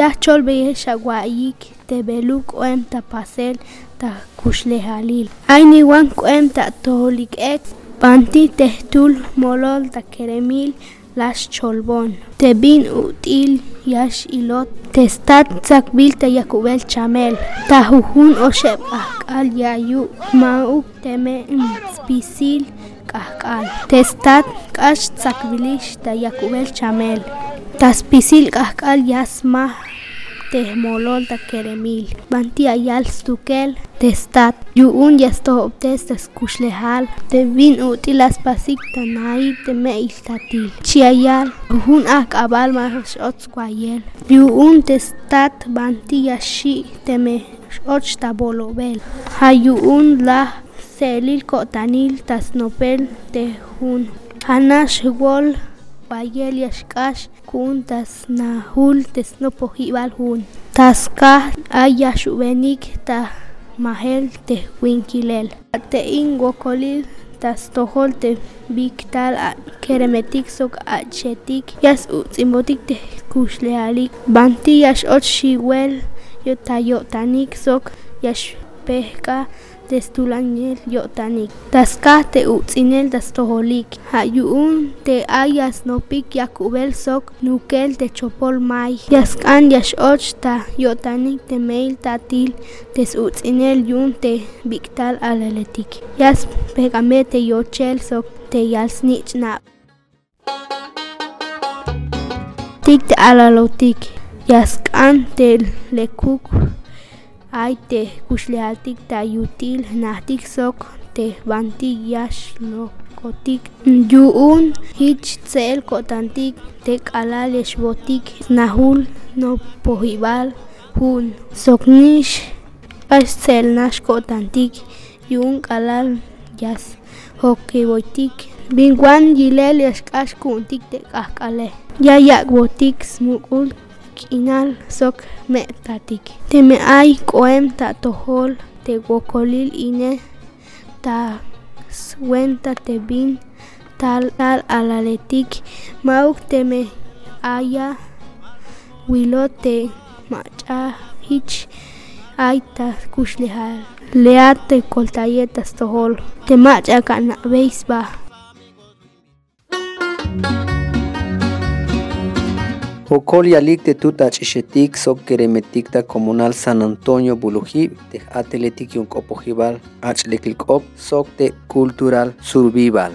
Yahchol beye shawayik te beluk oem ta pasel ta kushle halil. Aini wan koem ta toholik ek panti tehtul molol ta keremil las cholbon. Te bin util yash ilot testat zakbil ta yakubel k'ajk'al testat k'ax tzakb'ilix tayakubel chamel. Taspisil k'ajk'al yas maj tehmolol takeremil manti ayal stukel testat yu'un yastojo'ptes teskuxlejal teb'in u'tilas pasik tanail teme'il tatil chiayal ujun ajk'abal man xo'otz wayel yu'un testat banti yaxi' temej xo'och tabolob'el jayu'un laj Selil kotanil tas nopel te hun. Hanash wol bayel yashkash kun tas nahul tes no pohibal hun. Tas ka ayashubenik ta mahel te winkilel. Te ingokolil tas tohol te biktal keremetik sok achetik yas utzimotik te kushlealik. Banti yash ot shiwel yotayotanik sok yash pehka testulanyel yotanik. Tas ka te utzinel tas toholik. Hayuun te ayas nopik yakubel sok nukel te chopol mai. Yaskan yash och ta yotanik te mail tatil tes utzinel yun te biktal alaletik. Yas pegame te yochel sok te yalsnich na. Tik te alalotik. Yaskan te lekuk ay te kushlealtik ta yutil nahtik sok te bantik lokotik. Yuun hich tzel kotantik te kalal yeshbotik nahul no pohibal hun soknish ash tzel nash kotantik yun kalal yas hokeboitik binwan yilel yashkash kuntik te kahkale yayak botik smukul inal sok me tatik. Teme ay koem ta tohol te wokolil ine ta suenta te bin tal al alaletik mauk te me aya wilote macha hich aita kushlehal leate coltayetas tohol te macha kana beisba. thank you Jocol yalik de tuta chishetik sok keremetikta comunal San Antonio Buluji de atletik yun kopojibal achlequilcop sok de cultural survival.